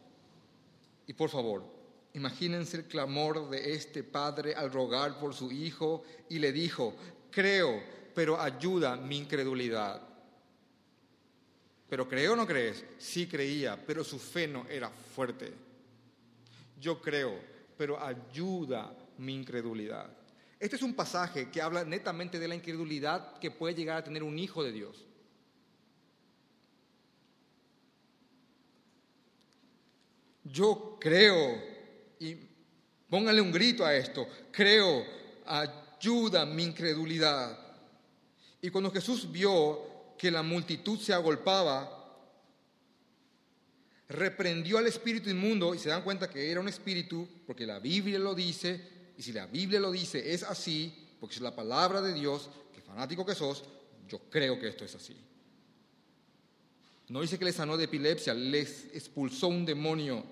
Y por favor, Imagínense el clamor de este padre al rogar por su hijo y le dijo, creo, pero ayuda mi incredulidad. ¿Pero creo o no crees? Sí creía, pero su fe no era fuerte. Yo creo, pero ayuda mi incredulidad. Este es un pasaje que habla netamente de la incredulidad que puede llegar a tener un hijo de Dios. Yo creo, y póngale un grito a esto, creo, ayuda mi incredulidad. Y cuando Jesús vio que la multitud se agolpaba, reprendió al espíritu inmundo y se dan cuenta que era un espíritu, porque la Biblia lo dice, y si la Biblia lo dice es así, porque es la palabra de Dios, que fanático que sos, yo creo que esto es así. No dice que le sanó de epilepsia, les expulsó un demonio.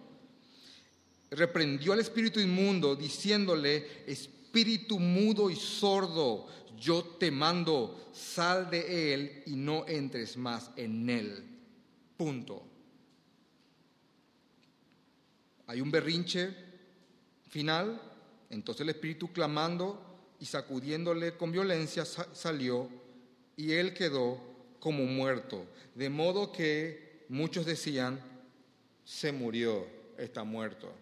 Reprendió al espíritu inmundo diciéndole, espíritu mudo y sordo, yo te mando, sal de él y no entres más en él. Punto. Hay un berrinche final, entonces el espíritu clamando y sacudiéndole con violencia salió y él quedó como muerto. De modo que muchos decían, se murió, está muerto.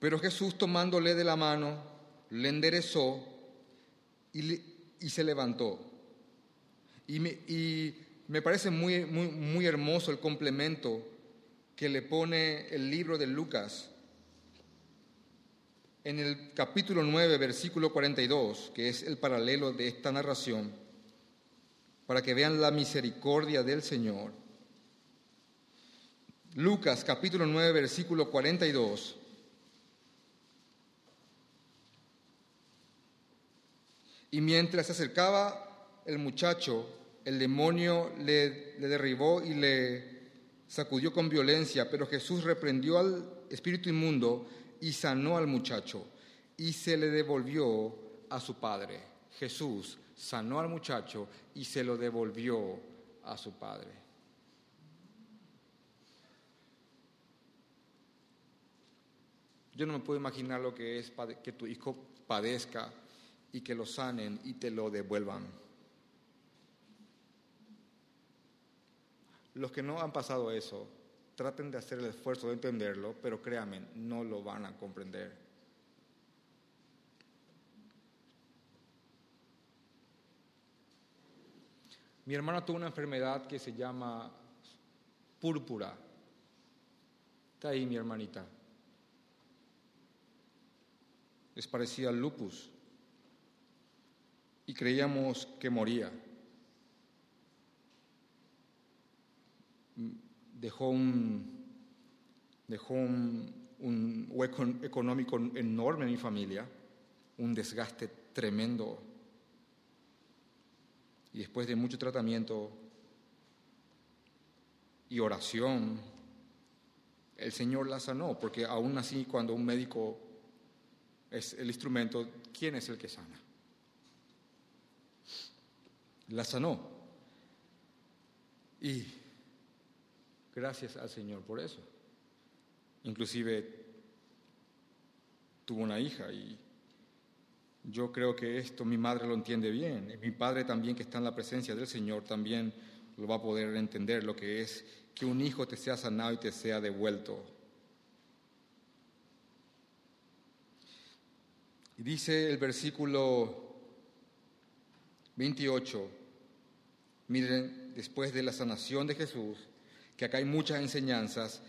Pero Jesús tomándole de la mano, le enderezó y, se levantó. Y me, parece muy, muy, muy hermoso el complemento que le pone el libro de Lucas en el capítulo 9, versículo 42, que es el paralelo de esta narración, para que vean la misericordia del Señor. Lucas capítulo 9, versículo 42. Y mientras se acercaba el muchacho, el demonio le, le derribó y le sacudió con violencia, pero Jesús reprendió al espíritu inmundo y sanó al muchacho y se le devolvió a su padre. Jesús sanó al muchacho y se lo devolvió a su padre. Yo no me puedo imaginar lo que es que tu hijo padezca y que lo sanen y te lo devuelvan. Los que no han pasado eso, traten de hacer el esfuerzo de entenderlo, pero créanme, no lo van a comprender. Mi hermana tuvo una enfermedad que se llama púrpura. Está ahí mi hermanita. Es parecida al lupus. Y creíamos que moría. Dejó un, dejó un, hueco económico enorme en mi familia, un desgaste tremendo. Y después de mucho tratamiento y oración, el Señor la sanó, porque aún así cuando un médico es el instrumento, ¿quién es el que sana? La sanó. Y Gracias al Señor por eso. Inclusive tuvo una hija y yo creo que esto mi madre lo entiende bien. Y mi padre también que está en la presencia del Señor también lo va a poder entender lo que es que un hijo te sea sanado y te sea devuelto. Y dice el versículo 28, miren, después de la sanación de Jesús, que acá hay muchas enseñanzas,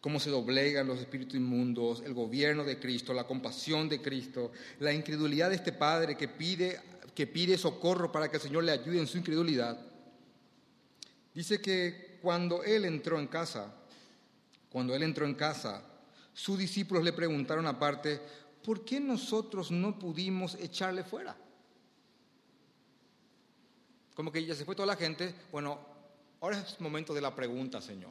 cómo se doblegan los espíritus inmundos, el gobierno de Cristo, la compasión de Cristo, la incredulidad de este Padre que pide, que pide socorro para que el Señor le ayude en su incredulidad. Dice que cuando Él entró en casa, cuando Él entró en casa, sus discípulos le preguntaron aparte, ¿por qué nosotros no pudimos echarle fuera? Como que ya se fue toda la gente, bueno, Ahora es momento de la pregunta, Señor.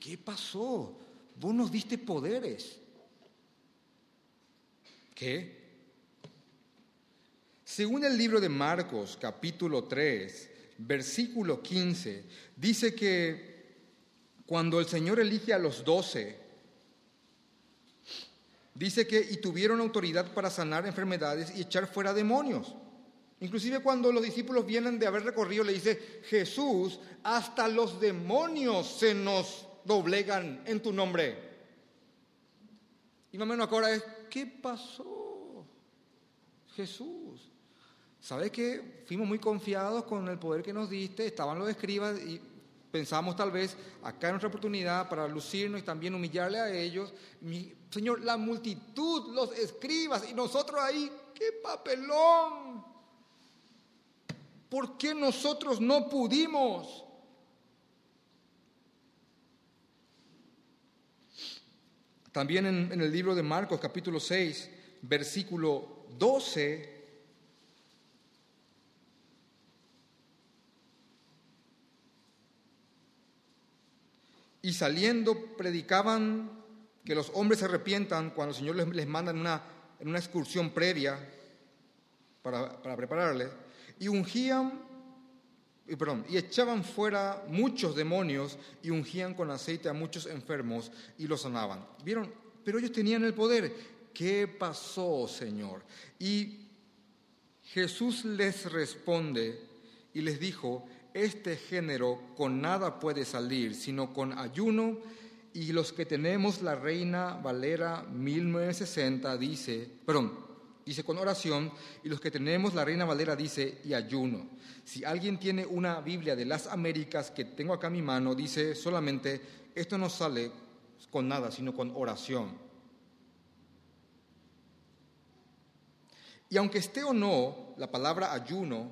¿Qué pasó? Vos nos diste poderes. ¿Qué? Según el libro de Marcos, capítulo 3, versículo 15, dice que cuando el Señor elige a los doce, dice que y tuvieron autoridad para sanar enfermedades y echar fuera demonios. Inclusive cuando los discípulos vienen de haber recorrido, le dice, Jesús, hasta los demonios se nos doblegan en tu nombre. Y más o menos ahora es, ¿qué pasó? Jesús. ¿Sabes qué? Fuimos muy confiados con el poder que nos diste, estaban los escribas y pensamos tal vez acá en nuestra oportunidad para lucirnos y también humillarle a ellos. Señor, la multitud, los escribas y nosotros ahí, qué papelón. ¿Por qué nosotros no pudimos? También en, el libro de Marcos capítulo 6, versículo 12, y saliendo predicaban que los hombres se arrepientan cuando el Señor les, manda en una, en una excursión previa para, para prepararles y ungían, perdón, y echaban fuera muchos demonios y ungían con aceite a muchos enfermos y los sanaban. ¿Vieron? Pero ellos tenían el poder. ¿Qué pasó, Señor? Y Jesús les responde y les dijo, este género con nada puede salir, sino con ayuno. Y los que tenemos la Reina Valera 1960 dice, perdón, dice con oración, y los que tenemos la Reina Valera dice y ayuno. Si alguien tiene una Biblia de las Américas que tengo acá en mi mano, dice solamente, esto no sale con nada, sino con oración. Y aunque esté o no la palabra ayuno,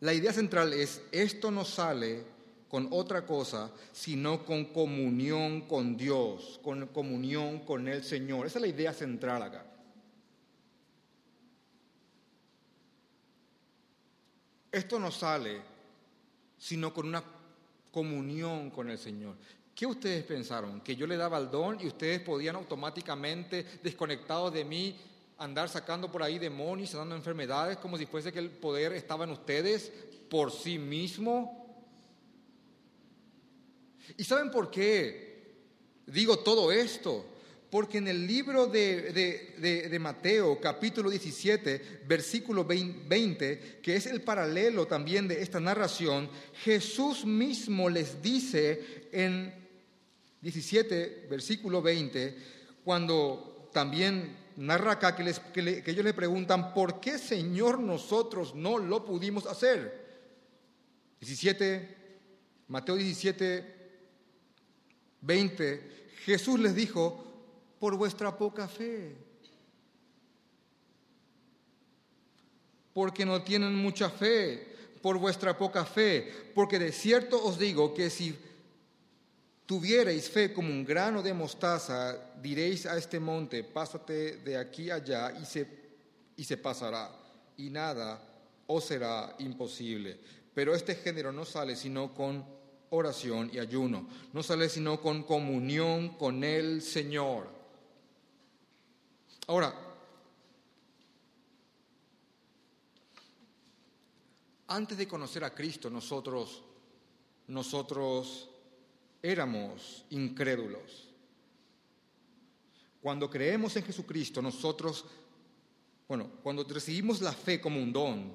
la idea central es, esto no sale con otra cosa, sino con comunión con Dios, con comunión con el Señor. Esa es la idea central acá. Esto no sale sino con una comunión con el Señor. ¿Qué ustedes pensaron? ¿Que yo le daba el don y ustedes podían automáticamente, desconectados de mí, andar sacando por ahí demonios, dando enfermedades, como si fuese que el poder estaba en ustedes por sí mismo? ¿Y saben por qué digo todo esto? Porque en el libro de, Mateo, capítulo 17, versículo 20, que es el paralelo también de esta narración, Jesús mismo les dice en 17, versículo 20, cuando también narra acá que, que ellos le preguntan, ¿por qué Señor nosotros no lo pudimos hacer? 17, Mateo 17, 20, Jesús les dijo, por vuestra poca fe, porque no tienen mucha fe, por vuestra poca fe, porque de cierto os digo que si tuvierais fe como un grano de mostaza, diréis a este monte, pásate de aquí allá y se, y se pasará, y nada os será imposible. Pero este género no sale sino con oración y ayuno. No sale sino con comunión con el Señor. Ahora, antes de conocer a Cristo, nosotros, nosotros éramos incrédulos. Cuando creemos en Jesucristo, nosotros, bueno, cuando recibimos la fe como un don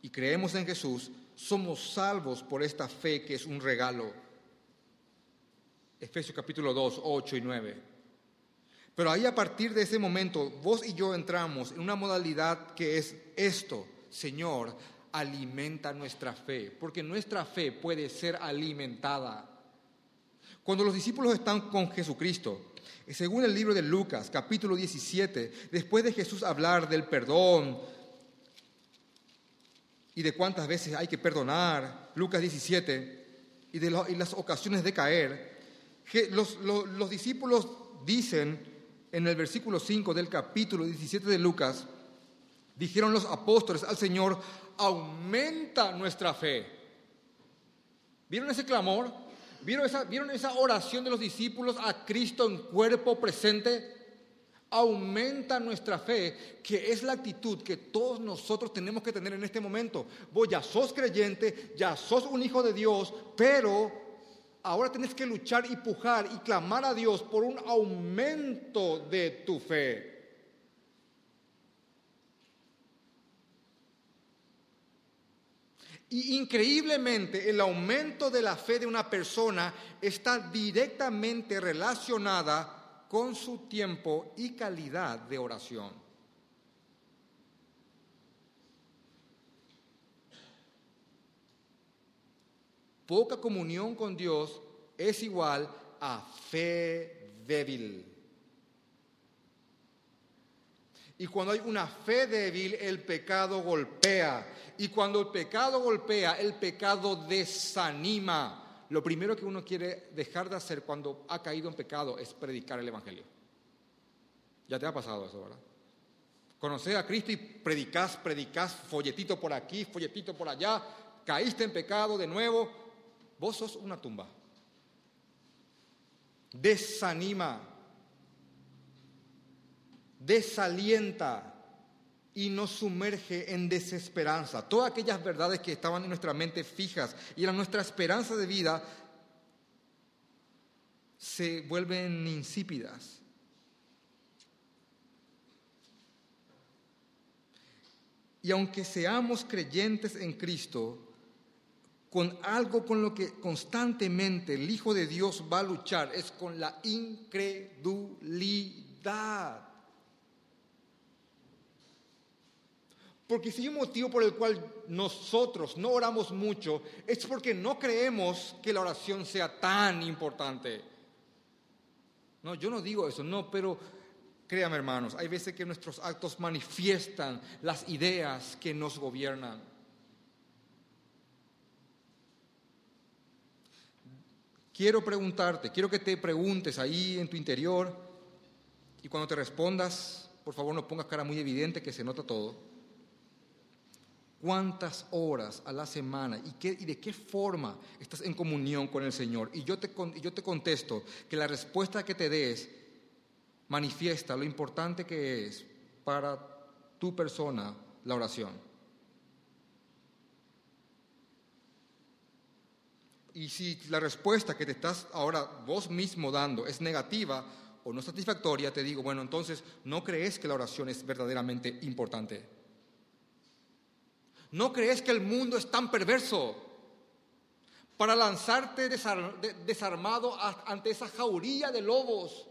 y creemos en Jesús, somos salvos por esta fe que es un regalo. Efesios capítulo 2, 8 y 9. Pero ahí a partir de ese momento, vos y yo entramos en una modalidad que es esto, Señor, alimenta nuestra fe, porque nuestra fe puede ser alimentada. Cuando los discípulos están con Jesucristo, según el libro de Lucas, capítulo 17, después de Jesús hablar del perdón, y de cuántas veces hay que perdonar, Lucas 17, y de las ocasiones de caer, los, los discípulos dicen en el versículo 5 del capítulo 17 de Lucas, dijeron los apóstoles al Señor, aumenta nuestra fe. ¿Vieron ese clamor? ¿Vieron esa, ¿Vieron esa oración de los discípulos a Cristo en cuerpo presente? Aumenta nuestra fe, que es la actitud que todos nosotros tenemos que tener en este momento. Vos ya sos creyente, ya sos un hijo de Dios, pero ahora tenés que luchar y pujar y clamar a Dios por un aumento de tu fe. Y increíblemente el aumento de la fe de una persona está directamente relacionada con su tiempo y calidad de oración. Poca comunión con Dios es igual a fe débil. Y cuando hay una fe débil, el pecado golpea. Y cuando el pecado golpea, el pecado desanima. Lo primero que uno quiere dejar de hacer cuando ha caído en pecado es predicar el Evangelio. Ya te ha pasado eso, ¿verdad? Conoces a Cristo y predicás, predicás, folletito por aquí, folletito por allá, caíste en pecado de nuevo, vos sos una tumba. Desanima, desalienta y nos sumerge en desesperanza. Todas aquellas verdades que estaban en nuestra mente fijas y eran nuestra esperanza de vida se vuelven insípidas. Y aunque seamos creyentes en Cristo, con algo con lo que constantemente el Hijo de Dios va a luchar es con la incredulidad. Porque si hay un motivo por el cual nosotros no oramos mucho, es porque no creemos que la oración sea tan importante. No, yo no digo eso, no, pero créame hermanos, hay veces que nuestros actos manifiestan las ideas que nos gobiernan. Quiero preguntarte, quiero que te preguntes ahí en tu interior y cuando te respondas, por favor no pongas cara muy evidente que se nota todo cuántas horas a la semana y, qué, y, de qué forma estás en comunión con el Señor. Y yo te, yo te contesto que la respuesta que te des manifiesta lo importante que es para tu persona la oración. Y si la respuesta que te estás ahora vos mismo dando es negativa o no satisfactoria, te digo, bueno, entonces no crees que la oración es verdaderamente importante. ¿No crees que el mundo es tan perverso para lanzarte desarmado ante esa jauría de lobos?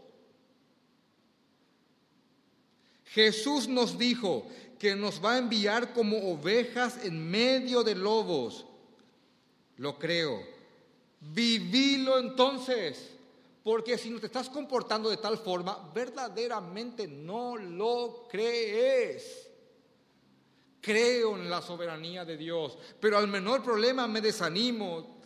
Jesús nos dijo que nos va a enviar como ovejas en medio de lobos. Lo creo. Vivilo entonces, porque si no te estás comportando de tal forma, verdaderamente no lo crees creo en la soberanía de Dios, pero al menor problema me desanimo.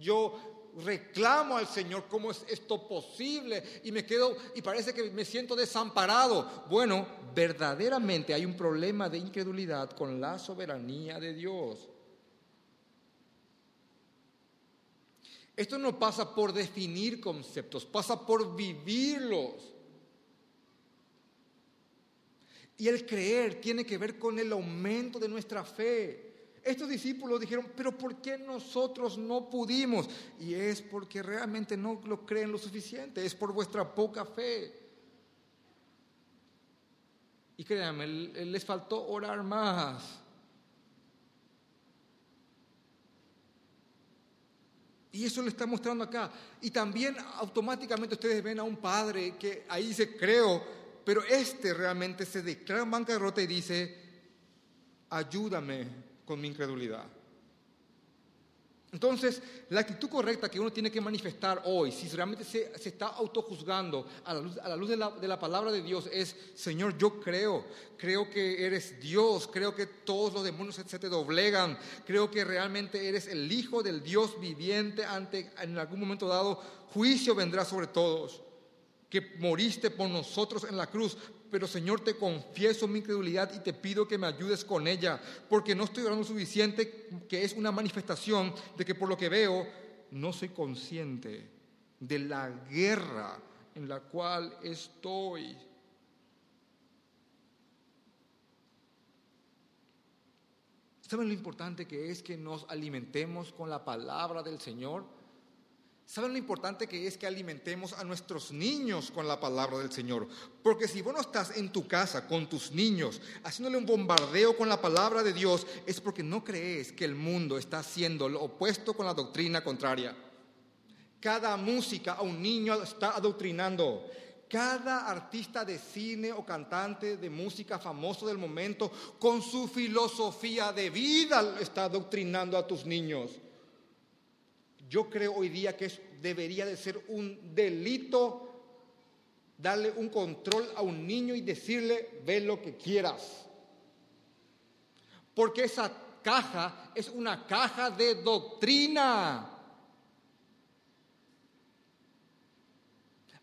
Yo reclamo al Señor cómo es esto posible y me quedo y parece que me siento desamparado. Bueno, verdaderamente hay un problema de incredulidad con la soberanía de Dios. Esto no pasa por definir conceptos, pasa por vivirlos. Y el creer tiene que ver con el aumento de nuestra fe. Estos discípulos dijeron, pero ¿por qué nosotros no pudimos? Y es porque realmente no lo creen lo suficiente, es por vuestra poca fe. Y créanme, les faltó orar más. Y eso le está mostrando acá. Y también automáticamente ustedes ven a un padre que ahí dice, creo, pero este realmente se declara en bancarrota y dice, ayúdame con mi incredulidad. Entonces, la actitud correcta que uno tiene que manifestar hoy, si realmente se, está autojuzgando a la luz, a la luz de, la, de, la, palabra de Dios, es, Señor, yo creo, creo que eres Dios, creo que todos los demonios se, se te doblegan, creo que realmente eres el Hijo del Dios viviente, ante en algún momento dado juicio vendrá sobre todos que moriste por nosotros en la cruz. Pero Señor, te confieso mi incredulidad y te pido que me ayudes con ella, porque no estoy orando suficiente, que es una manifestación de que por lo que veo, no soy consciente de la guerra en la cual estoy. ¿Saben lo importante que es que nos alimentemos con la palabra del Señor? ¿Saben lo importante que es que alimentemos a nuestros niños con la palabra del Señor? Porque si vos no estás en tu casa con tus niños haciéndole un bombardeo con la palabra de Dios, es porque no crees que el mundo está haciendo lo opuesto con la doctrina contraria. Cada música a un niño está adoctrinando. Cada artista de cine o cantante de música famoso del momento, con su filosofía de vida, está adoctrinando a tus niños. Yo creo hoy día que debería de ser un delito darle un control a un niño y decirle, ve lo que quieras. Porque esa caja es una caja de doctrina.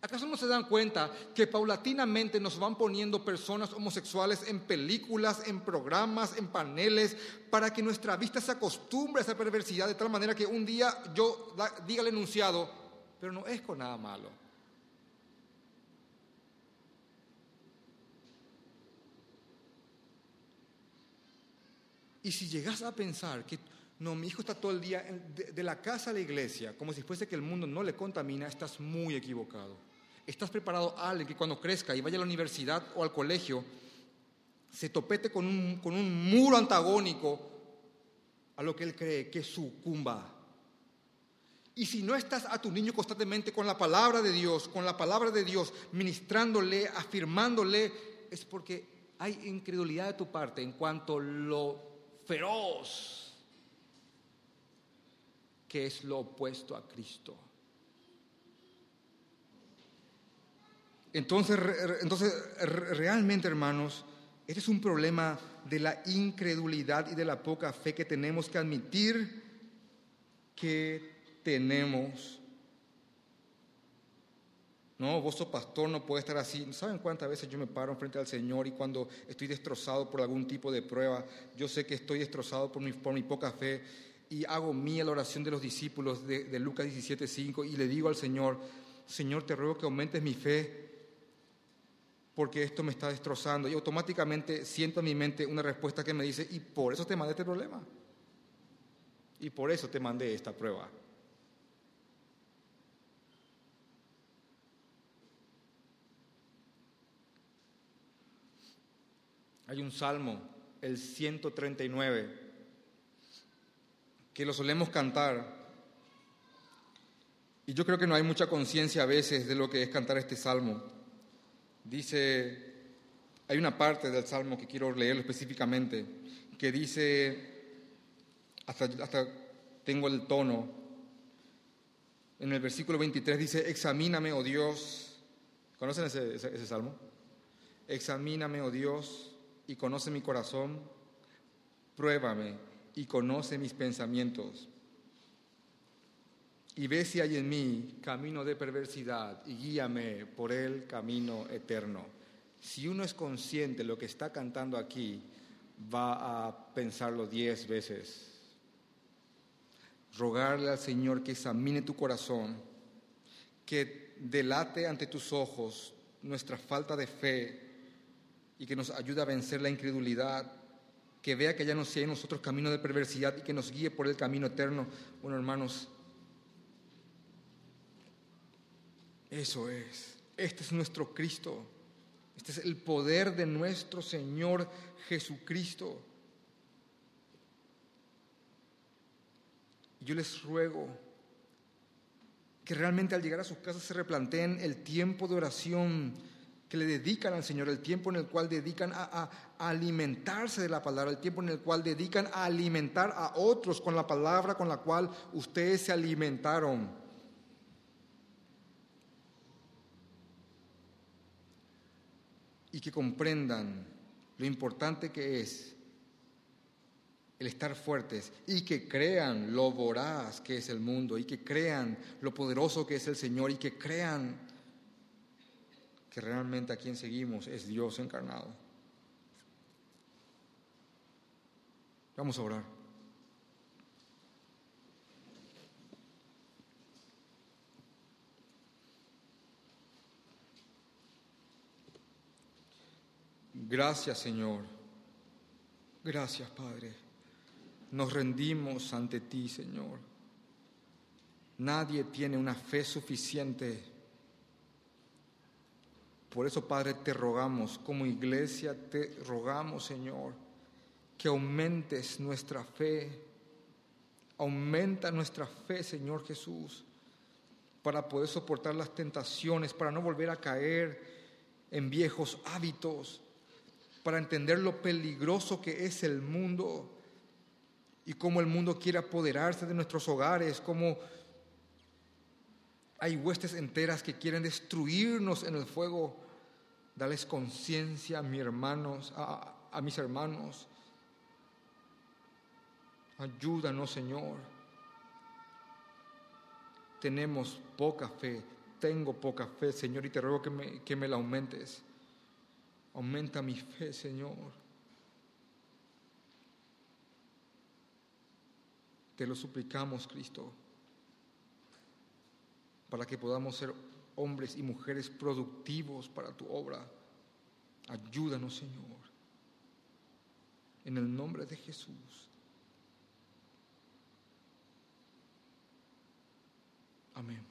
¿Acaso no se dan cuenta que paulatinamente nos van poniendo personas homosexuales en películas, en programas, en paneles, para que nuestra vista se acostumbre a esa perversidad de tal manera que un día yo diga al enunciado, pero no es con nada malo? Y si llegas a pensar que no, mi hijo está todo el día de, la casa a la iglesia, como si fuese que el mundo no le contamina, estás muy equivocado. ¿Estás preparado alguien que cuando crezca y vaya a la universidad o al colegio se topete con un, con un muro antagónico a lo que él cree que sucumba? Y si no estás a tu niño constantemente con la palabra de Dios, con la palabra de Dios, ministrándole, afirmándole, es porque hay incredulidad de tu parte en cuanto a lo feroz que es lo opuesto a Cristo. Entonces, entonces, realmente, hermanos, este es un problema de la incredulidad y de la poca fe que tenemos que admitir que tenemos. No, vos sos pastor, no puede estar así. ¿Saben cuántas veces yo me paro frente al Señor y cuando estoy destrozado por algún tipo de prueba, yo sé que estoy destrozado por mi, por mi poca fe y hago mía la oración de los discípulos de, de Lucas 17:5 y le digo al Señor, Señor, te ruego que aumentes mi fe porque esto me está destrozando. Y automáticamente siento en mi mente una respuesta que me dice, y por eso te mandé este problema. Y por eso te mandé esta prueba. Hay un salmo, el 139, que lo solemos cantar. Y yo creo que no hay mucha conciencia a veces de lo que es cantar este salmo. Dice, hay una parte del Salmo que quiero leerlo específicamente, que dice, hasta, hasta tengo el tono, en el versículo 23 dice, examíname, oh Dios, ¿conocen ese, ese salmo? Examíname, oh Dios, y conoce mi corazón, pruébame y conoce mis pensamientos y ve si hay en mí camino de perversidad y guíame por el camino eterno. Si uno es consciente de lo que está cantando aquí, va a pensarlo diez veces. Rogarle al Señor que examine tu corazón, que delate ante tus ojos nuestra falta de fe y que nos ayude a vencer la incredulidad, que vea que ya no sea en nosotros camino de perversidad y que nos guíe por el camino eterno. Bueno, hermanos, Eso es. Este es nuestro Cristo. Este es el poder de nuestro Señor Jesucristo. Yo les ruego que realmente al llegar a sus casas se replanteen el tiempo de oración que le dedican al Señor, el tiempo en el cual dedican a, a, alimentarse de la palabra, el tiempo en el cual dedican a alimentar a otros con la palabra con la cual ustedes se alimentaron. Y que comprendan lo importante que es el estar fuertes y que crean lo voraz que es el mundo y que crean lo poderoso que es el Señor y que crean que realmente a quien seguimos es Dios encarnado. Vamos a orar. Gracias, Señor. Gracias, Padre. nos rendimos ante ti, Señor. Nadie tiene una fe suficiente. Por eso, Padre, te rogamos, como iglesia, te rogamos, Señor, que aumentes nuestra fe. Aumenta nuestra fe, Señor Jesús, para poder soportar las tentaciones, para no volver a caer en viejos hábitos, para entender lo peligroso que es el mundo y cómo el mundo quiere apoderarse de nuestros hogares, cómo hay huestes enteras que quieren destruirnos en el fuego. Dales conciencia a mis hermanos, a, a mis hermanos. Ayúdanos, Señor. Tenemos poca fe, tengo poca fe, Señor, y te ruego que me, que me la aumentes. Aumenta mi fe, Señor. Te lo suplicamos, Cristo, para que podamos ser hombres y mujeres productivos para tu obra. Ayúdanos, Señor. En el nombre de Jesús. Amén.